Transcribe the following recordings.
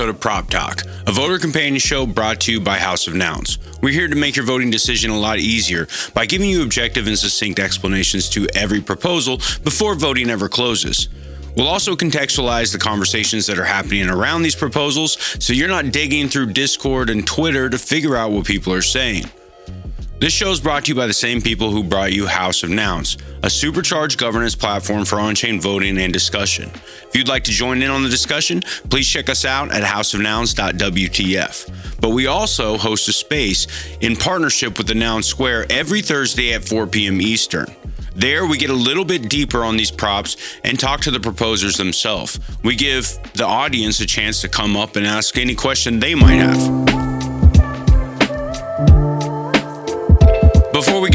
episode of Prop Talk, a voter companion show brought to you by House of Nouns. We're here to make your voting decision a lot easier by giving you objective and succinct explanations to every proposal before voting ever closes. We'll also contextualize the conversations that are happening around these proposals so you're not digging through Discord and Twitter to figure out what people are saying. This show is brought to you by the same people who brought you House of Nouns, a supercharged governance platform for on chain voting and discussion. If you'd like to join in on the discussion, please check us out at houseofnouns.wtf. But we also host a space in partnership with the Noun Square every Thursday at 4 p.m. Eastern. There, we get a little bit deeper on these props and talk to the proposers themselves. We give the audience a chance to come up and ask any question they might have.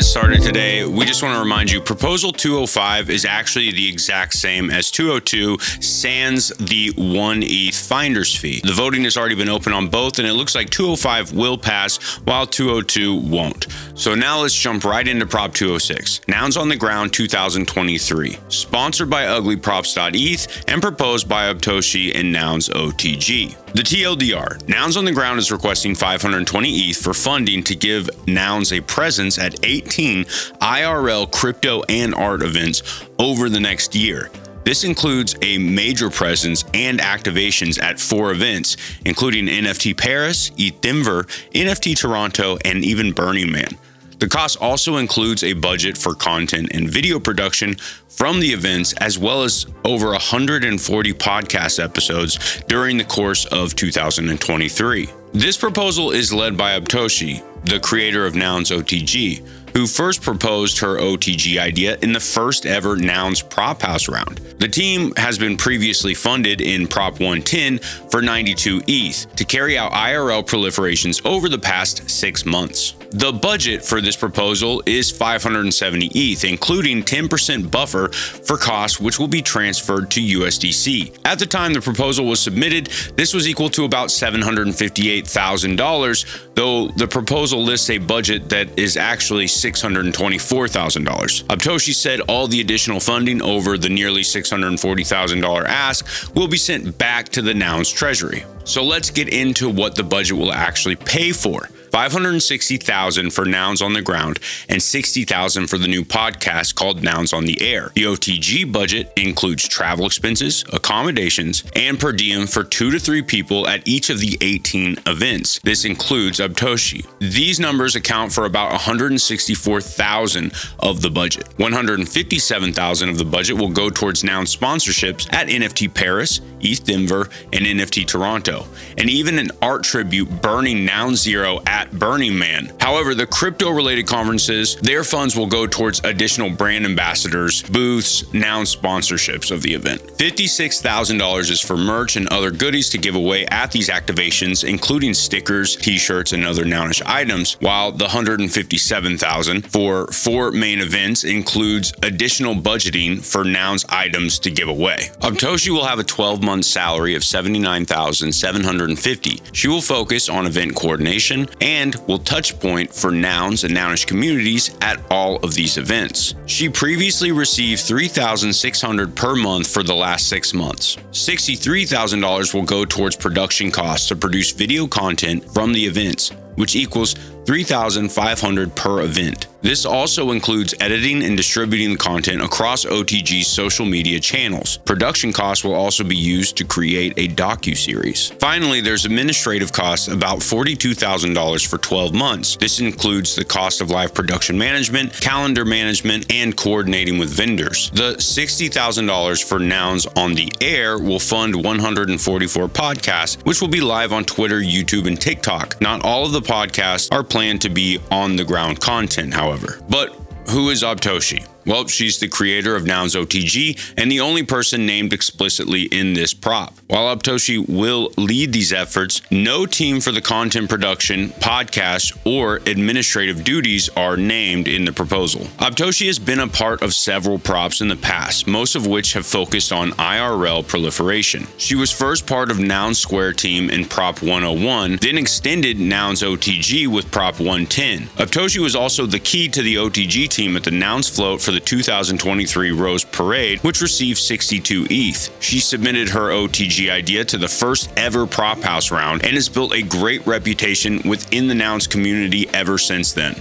Get started today, we just want to remind you Proposal 205 is actually the exact same as 202, sans the 1 ETH finder's fee. The voting has already been open on both, and it looks like 205 will pass while 202 won't. So now let's jump right into Prop 206, Nouns on the Ground 2023, sponsored by uglyprops.eth and proposed by Obtoshi and Nouns OTG. The TLDR, Nouns on the Ground is requesting 520 ETH for funding to give Nouns a presence at 18 IRL crypto and art events over the next year. This includes a major presence and activations at four events, including NFT Paris, ETH Denver, NFT Toronto, and even Burning Man. The cost also includes a budget for content and video production from the events, as well as over 140 podcast episodes during the course of 2023. This proposal is led by Obtoshi, the creator of Nouns OTG, who first proposed her OTG idea in the first ever Nouns Prop House round. The team has been previously funded in Prop 110 for 92 ETH to carry out IRL proliferations over the past six months. The budget for this proposal is 570 ETH, including 10% buffer for costs, which will be transferred to USDC. At the time the proposal was submitted, this was equal to about $758,000, though the proposal lists a budget that is actually $624,000. Obtoshi said all the additional funding over the nearly $640,000 ask will be sent back to the Nouns Treasury. So let's get into what the budget will actually pay for. 560,000 for Nouns on the Ground and 60,000 for the new podcast called Nouns on the Air. The OTG budget includes travel expenses, accommodations, and per diem for 2 to 3 people at each of the 18 events. This includes Obtoshi. These numbers account for about 164,000 of the budget. 157,000 of the budget will go towards Noun sponsorships at NFT Paris, ETH Denver, and NFT Toronto, and even an art tribute burning Noun Zero at at Burning Man. However, the crypto related conferences, their funds will go towards additional brand ambassadors, booths, noun sponsorships of the event. $56,000 is for merch and other goodies to give away at these activations, including stickers, t-shirts, and other nounish items, while the 157,000 for four main events includes additional budgeting for nouns items to give away. Obtoshi will have a 12-month salary of $79,750. She will focus on event coordination and and will touch point for nouns and nounish communities at all of these events. She previously received 3,600 per month for the last six months. $63,000 will go towards production costs to produce video content from the events, which equals 3,500 per event. This also includes editing and distributing the content across OTG's social media channels. Production costs will also be used to create a docu-series. Finally, there's administrative costs about $42,000 for 12 months. This includes the cost of live production management, calendar management, and coordinating with vendors. The $60,000 for Nouns on the Air will fund 144 podcasts, which will be live on Twitter, YouTube, and TikTok. Not all of the podcasts are planned to be on the ground content, however. But who is Obtoshi? Well, she's the creator of Nouns OTG and the only person named explicitly in this prop. While Obtoshi will lead these efforts, no team for the content production, podcast, or administrative duties are named in the proposal. Obtoshi has been a part of several props in the past, most of which have focused on IRL proliferation. She was first part of Nouns Square team in Prop 101, then extended Nouns OTG with Prop 110. Obtoshi was also the key to the OTG team at the Nouns float for for the 2023 Rose Parade, which received 62 ETH. She submitted her OTG idea to the first ever prop house round and has built a great reputation within the Nouns community ever since then.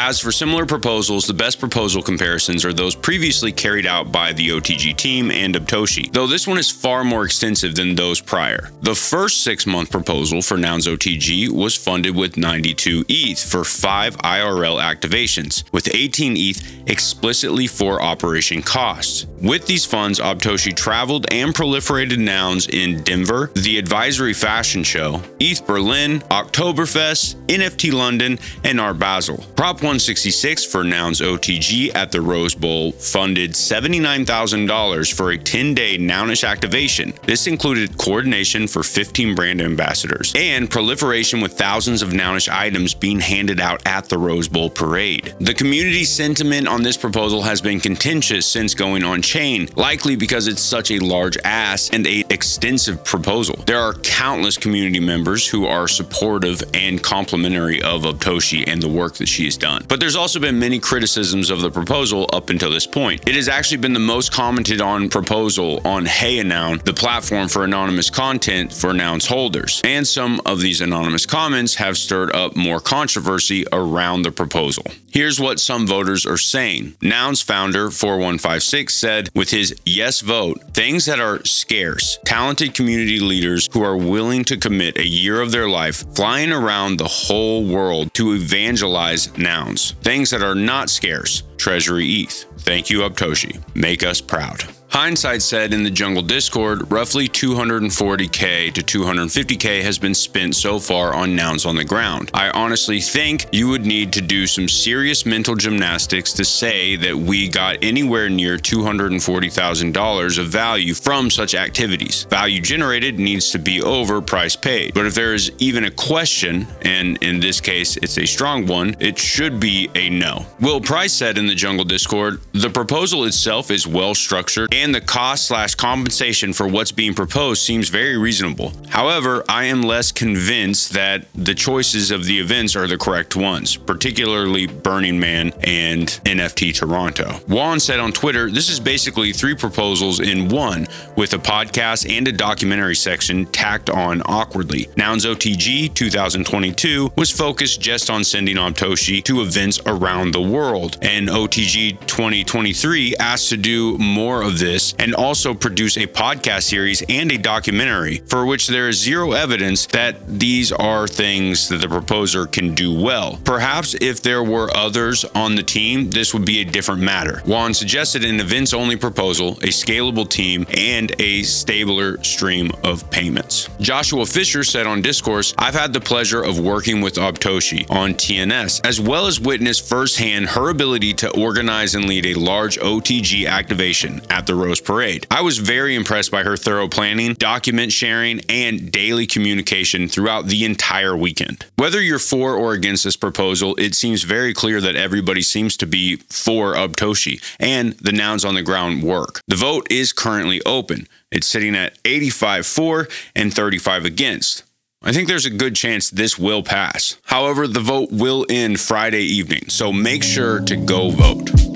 As for similar proposals, the best proposal comparisons are those previously carried out by the OTG team and Obtoshi, though this one is far more extensive than those prior. The first six month proposal for Nouns OTG was funded with 92 ETH for five IRL activations, with 18 ETH explicitly for operation costs. With these funds, Obtoshi traveled and proliferated nouns in Denver, the Advisory Fashion Show, ETH Berlin, Oktoberfest, NFT London, and Art Basel. Prop 166 for Nouns OTG at the Rose Bowl funded $79,000 for a 10 day Nounish activation. This included coordination for 15 brand ambassadors and proliferation with thousands of Nounish items being handed out at the Rose Bowl parade. The community sentiment on this proposal has been contentious since going on chain, likely because it's such a large ass and a extensive proposal. There are countless community members who are supportive and complimentary of Obtoshi and the work that she has done. But there's also been many criticisms of the proposal up until this point. It has actually been the most commented on proposal on Hey Noun, the platform for anonymous content for nouns holders. And some of these anonymous comments have stirred up more controversy around the proposal. Here's what some voters are saying. Nouns founder 4156 said, with his yes vote, things that are scarce, talented community leaders who are willing to commit a year of their life flying around the whole world to evangelize nouns. Things that are not scarce, treasury ETH. Thank you, Obtoshi. Make us proud. Hindsight said in the Jungle Discord, roughly 240k to 250k has been spent so far on nouns on the ground. I honestly think you would need to do some serious mental gymnastics to say that we got anywhere near $240,000 of value from such activities. Value generated needs to be over price paid. But if there is even a question, and in this case it's a strong one, it should be a no. Will Price said in the Jungle Discord, the proposal itself is well structured and the cost slash compensation for what's being proposed seems very reasonable. However, I am less convinced that the choices of the events are the correct ones, particularly Burning Man and NFT Toronto. Juan said on Twitter, this is basically three proposals in one, with a podcast and a documentary section tacked on awkwardly. Nouns OTG 2022 was focused just on sending Obtoshi to events around the world, and OTG 2023 asked to do more of this this and also produce a podcast series and a documentary for which there is zero evidence that these are things that the proposer can do well. Perhaps if there were others on the team, this would be a different matter. Juan suggested an events only proposal, a scalable team, and a stabler stream of payments. Joshua Fisher said on Discourse, I've had the pleasure of working with Obtoshi on TNS, as well as witness firsthand her ability to organize and lead a large OTG activation at the Rose Parade. I was very impressed by her thorough planning, document sharing, and daily communication throughout the entire weekend. Whether you're for or against this proposal, it seems very clear that everybody seems to be for Obtoshi and the nouns on the ground work. The vote is currently open. It's sitting at 85 for and 35 against. I think there's a good chance this will pass. However, the vote will end Friday evening, so make sure to go vote.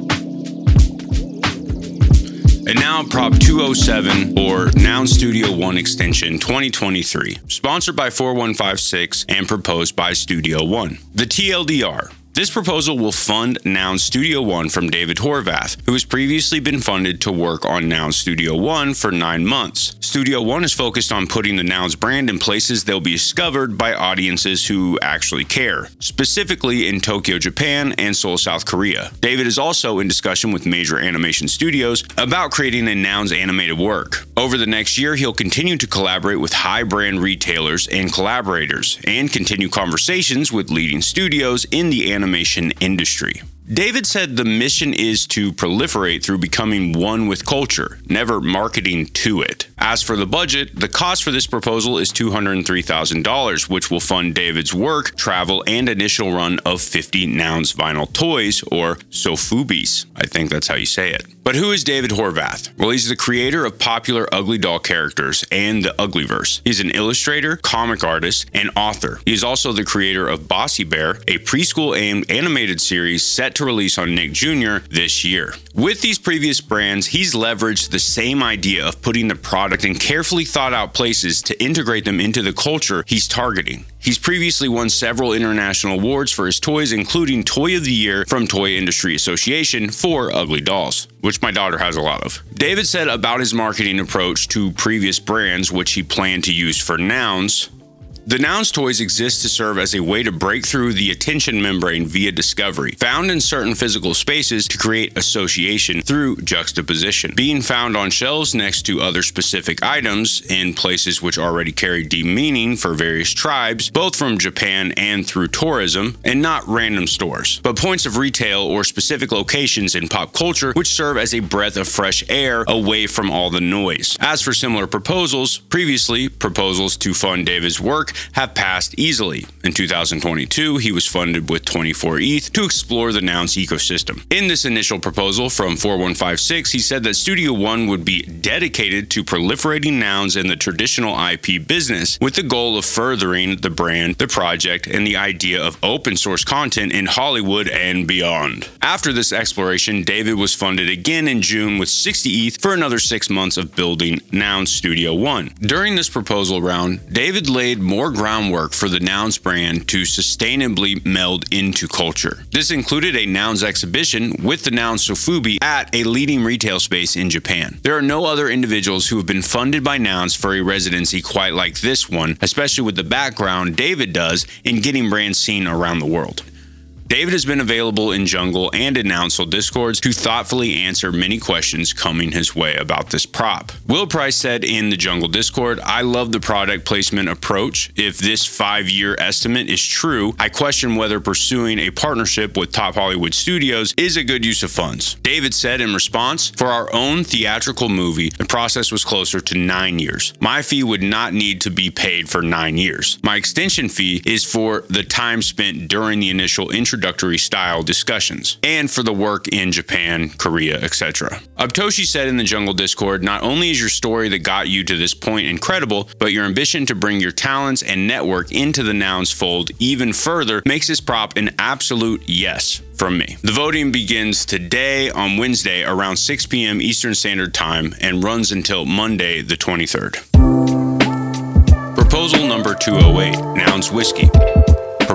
And now Prop 207 or Noun Studio One Extension 2023, sponsored by 4156 and proposed by Studio One. The TLDR this proposal will fund Noun Studio One from David Horvath, who has previously been funded to work on Noun Studio One for nine months. Studio One is focused on putting the Nouns brand in places they'll be discovered by audiences who actually care, specifically in Tokyo, Japan, and Seoul, South Korea. David is also in discussion with major animation studios about creating a Nouns animated work. Over the next year, he'll continue to collaborate with high brand retailers and collaborators, and continue conversations with leading studios in the animation animation industry. David said the mission is to proliferate through becoming one with culture, never marketing to it. As for the budget, the cost for this proposal is $203,000, which will fund David's work, travel, and initial run of 50 Nouns vinyl toys, or Sofubis. I think that's how you say it. But who is David Horvath? Well, he's the creator of popular Ugly Doll characters and the Uglyverse. He's an illustrator, comic artist, and author. He is also the creator of Bossy Bear, a preschool aimed animated series set to release on Nick Jr. this year. With these previous brands, he's leveraged the same idea of putting the product in carefully thought out places to integrate them into the culture he's targeting. He's previously won several international awards for his toys, including Toy of the Year from Toy Industry Association for Ugly Dolls, which my daughter has a lot of. David said about his marketing approach to previous brands, which he planned to use for nouns. The Nouns toys exist to serve as a way to break through the attention membrane via discovery, found in certain physical spaces to create association through juxtaposition. Being found on shelves next to other specific items in places which already carry deep meaning for various tribes, both from Japan and through tourism, and not random stores, but points of retail or specific locations in pop culture which serve as a breath of fresh air away from all the noise. As for similar proposals, previously proposals to fund David's work have passed easily. In 2022, he was funded with 24 ETH to explore the Nouns ecosystem. In this initial proposal from 4156, he said that Studio One would be dedicated to proliferating nouns in the traditional IP business with the goal of furthering the brand, the project, and the idea of open source content in Hollywood and beyond. After this exploration, David was funded again in June with 60 ETH for another six months of building Nouns Studio One. During this proposal round, David laid more more groundwork for the Nouns brand to sustainably meld into culture. This included a Nouns exhibition with the Nouns Sofubi at a leading retail space in Japan. There are no other individuals who have been funded by Nouns for a residency quite like this one, especially with the background David does in getting brands seen around the world. David has been available in Jungle and in Nouncil Discords to thoughtfully answer many questions coming his way about this prop. Will Price said in the Jungle Discord, I love the product placement approach. If this five year estimate is true, I question whether pursuing a partnership with Top Hollywood Studios is a good use of funds. David said in response, For our own theatrical movie, the process was closer to nine years. My fee would not need to be paid for nine years. My extension fee is for the time spent during the initial introduction introductory style discussions, and for the work in Japan, Korea, etc. Obtoshi said in the Jungle Discord not only is your story that got you to this point incredible, but your ambition to bring your talents and network into the nouns fold even further makes this prop an absolute yes from me. The voting begins today on Wednesday around 6 p.m. Eastern Standard Time and runs until Monday, the 23rd. Proposal number 208 Nouns Whiskey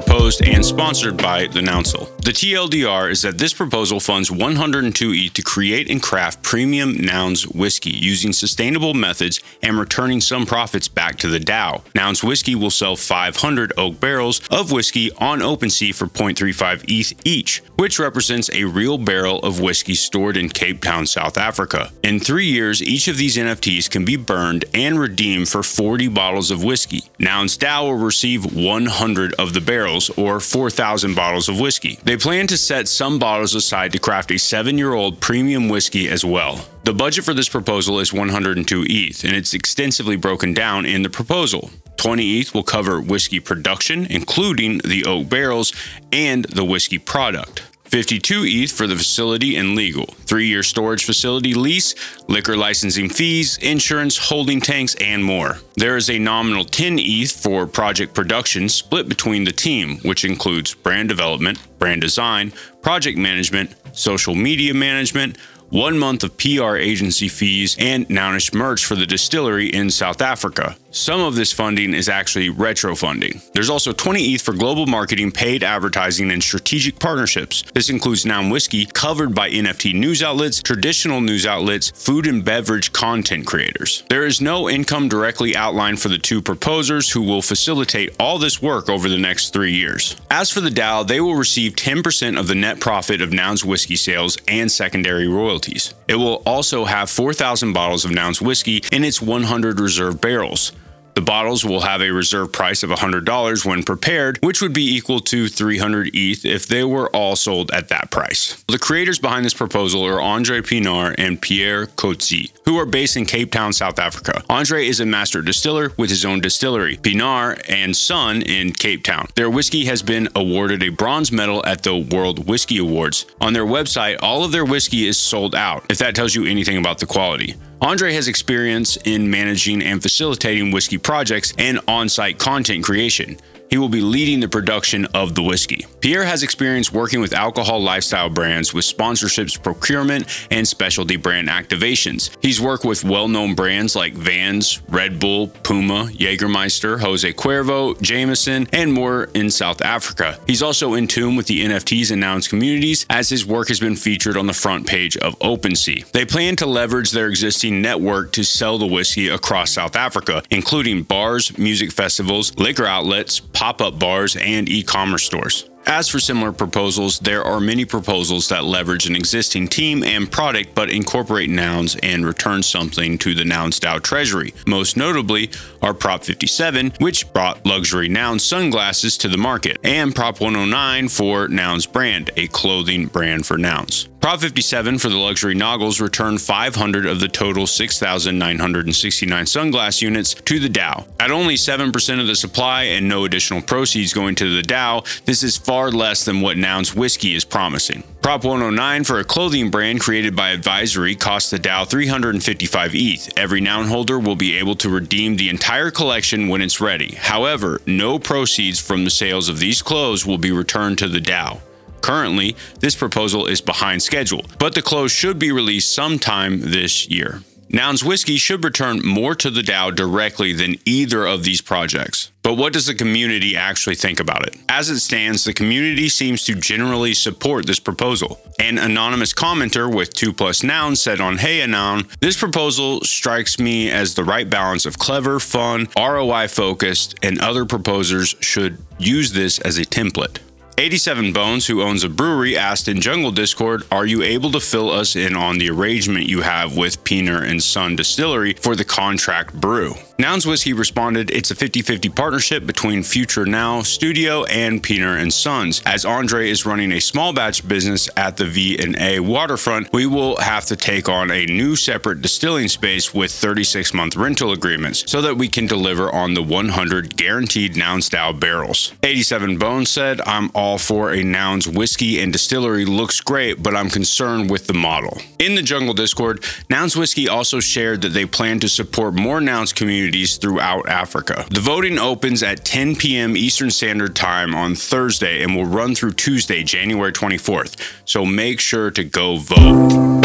proposed and sponsored by the Nouncil. The TLDR is that this proposal funds 102 ETH to create and craft premium Nouns whiskey using sustainable methods and returning some profits back to the DAO. Nouns whiskey will sell 500 oak barrels of whiskey on OpenSea for 0.35 ETH each, which represents a real barrel of whiskey stored in Cape Town, South Africa. In three years, each of these NFTs can be burned and redeemed for 40 bottles of whiskey. Nouns DAO will receive 100 of the barrels barrels or 4,000 bottles of whiskey. They plan to set some bottles aside to craft a seven year old premium whiskey as well. The budget for this proposal is 102 ETH, and it's extensively broken down in the proposal. 20 ETH will cover whiskey production, including the oak barrels and the whiskey product. 52 ETH for the facility and legal, three year storage facility lease, liquor licensing fees, insurance, holding tanks, and more. There is a nominal 10 ETH for project production split between the team, which includes brand development, brand design, project management, social media management, one month of PR agency fees, and Nounish merch for the distillery in South Africa. Some of this funding is actually retro funding. There's also 20 ETH for global marketing, paid advertising, and strategic partnerships. This includes Noun Whiskey, covered by NFT news outlets, traditional news outlets, food and beverage content creators. There is no income directly outlined for the two proposers who will facilitate all this work over the next three years. As for the DAO, they will receive 10% of the net profit of Nouns Whiskey sales and secondary royalties. It will also have 4,000 bottles of Nouns Whiskey in its 100 reserve barrels. The bottles will have a reserve price of $100 when prepared, which would be equal to 300 ETH if they were all sold at that price. The creators behind this proposal are Andre Pienaar and Pierre Coetzee, who are based in Cape Town, South Africa. Andre is a master distiller with his own distillery, Pienaar and Son in Cape Town. Their whiskey has been awarded a bronze medal at the World Whiskey Awards. On their website, all of their whiskey is sold out, if that tells you anything about the quality. Andre has experience in managing and facilitating whiskey projects and on site content creation. He will be leading the production of the whiskey. Pierre has experience working with alcohol lifestyle brands with sponsorships, procurement, and specialty brand activations. He's worked with well known brands like Vans, Red Bull, Puma, Jägermeister, Jose Cuervo, Jameson, and more in South Africa. He's also in tune with the NFTs and communities as his work has been featured on the front page of OpenSea. They plan to leverage their existing network to sell the whiskey across South Africa, including bars, music festivals, liquor outlets, pop up bars, and e commerce stores. As for similar proposals, there are many proposals that leverage an existing team and product but incorporate nouns and return something to the Nouns DAO treasury. Most notably are Prop 57, which brought luxury noun sunglasses to the market, and Prop 109 for Nouns brand, a clothing brand for Nouns. Prop 57 for the luxury Noggles returned 500 of the total 6,969 sunglass units to the DAO. At only 7% of the supply and no additional proceeds going to the DAO, this is far less than what Nouns Whiskey is promising. Prop 109 for a clothing brand created by Advisory costs the DAO 355 ETH. Every noun holder will be able to redeem the entire collection when it's ready. However, no proceeds from the sales of these clothes will be returned to the DAO. Currently, this proposal is behind schedule, but the clothes should be released sometime this year. Nouns Whiskey should return more to the DAO directly than either of these projects. But what does the community actually think about it? As it stands, the community seems to generally support this proposal. An anonymous commenter with 2 plus nouns said on Hey Anon, This proposal strikes me as the right balance of clever, fun, ROI focused, and other proposers should use this as a template. 87 Bones, who owns a brewery, asked in Jungle Discord, Are you able to fill us in on the arrangement you have with Pienaar and Son Distillery for the contract brew? Nouns Whiskey responded, It's a 50 50 partnership between Future Now Studio and Pienaar and Sons. As Andre is running a small batch business at the V&A waterfront, we will have to take on a new separate distilling space with 36 month rental agreements so that we can deliver on the 100 guaranteed Nouns DAO barrels. 87 Bones said, I'm all for a Nouns whiskey and distillery looks great, but I'm concerned with the model. In the Jungle Discord, Nouns Whiskey also shared that they plan to support more Nouns communities communities throughout Africa. The voting opens at 10 p.m. Eastern Standard Time on Thursday and will run through Tuesday, January 24th. So make sure to go vote.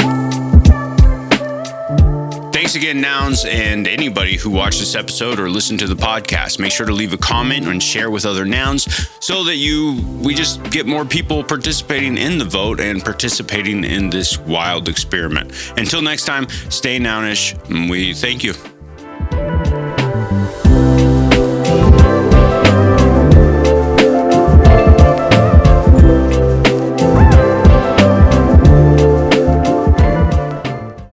Thanks again, Nouns, and anybody who watched this episode or listened to the podcast. Make sure to leave a comment and share with other Nouns so that you we just get more people participating in the vote and participating in this wild experiment. Until next time, stay Nounish. We thank you.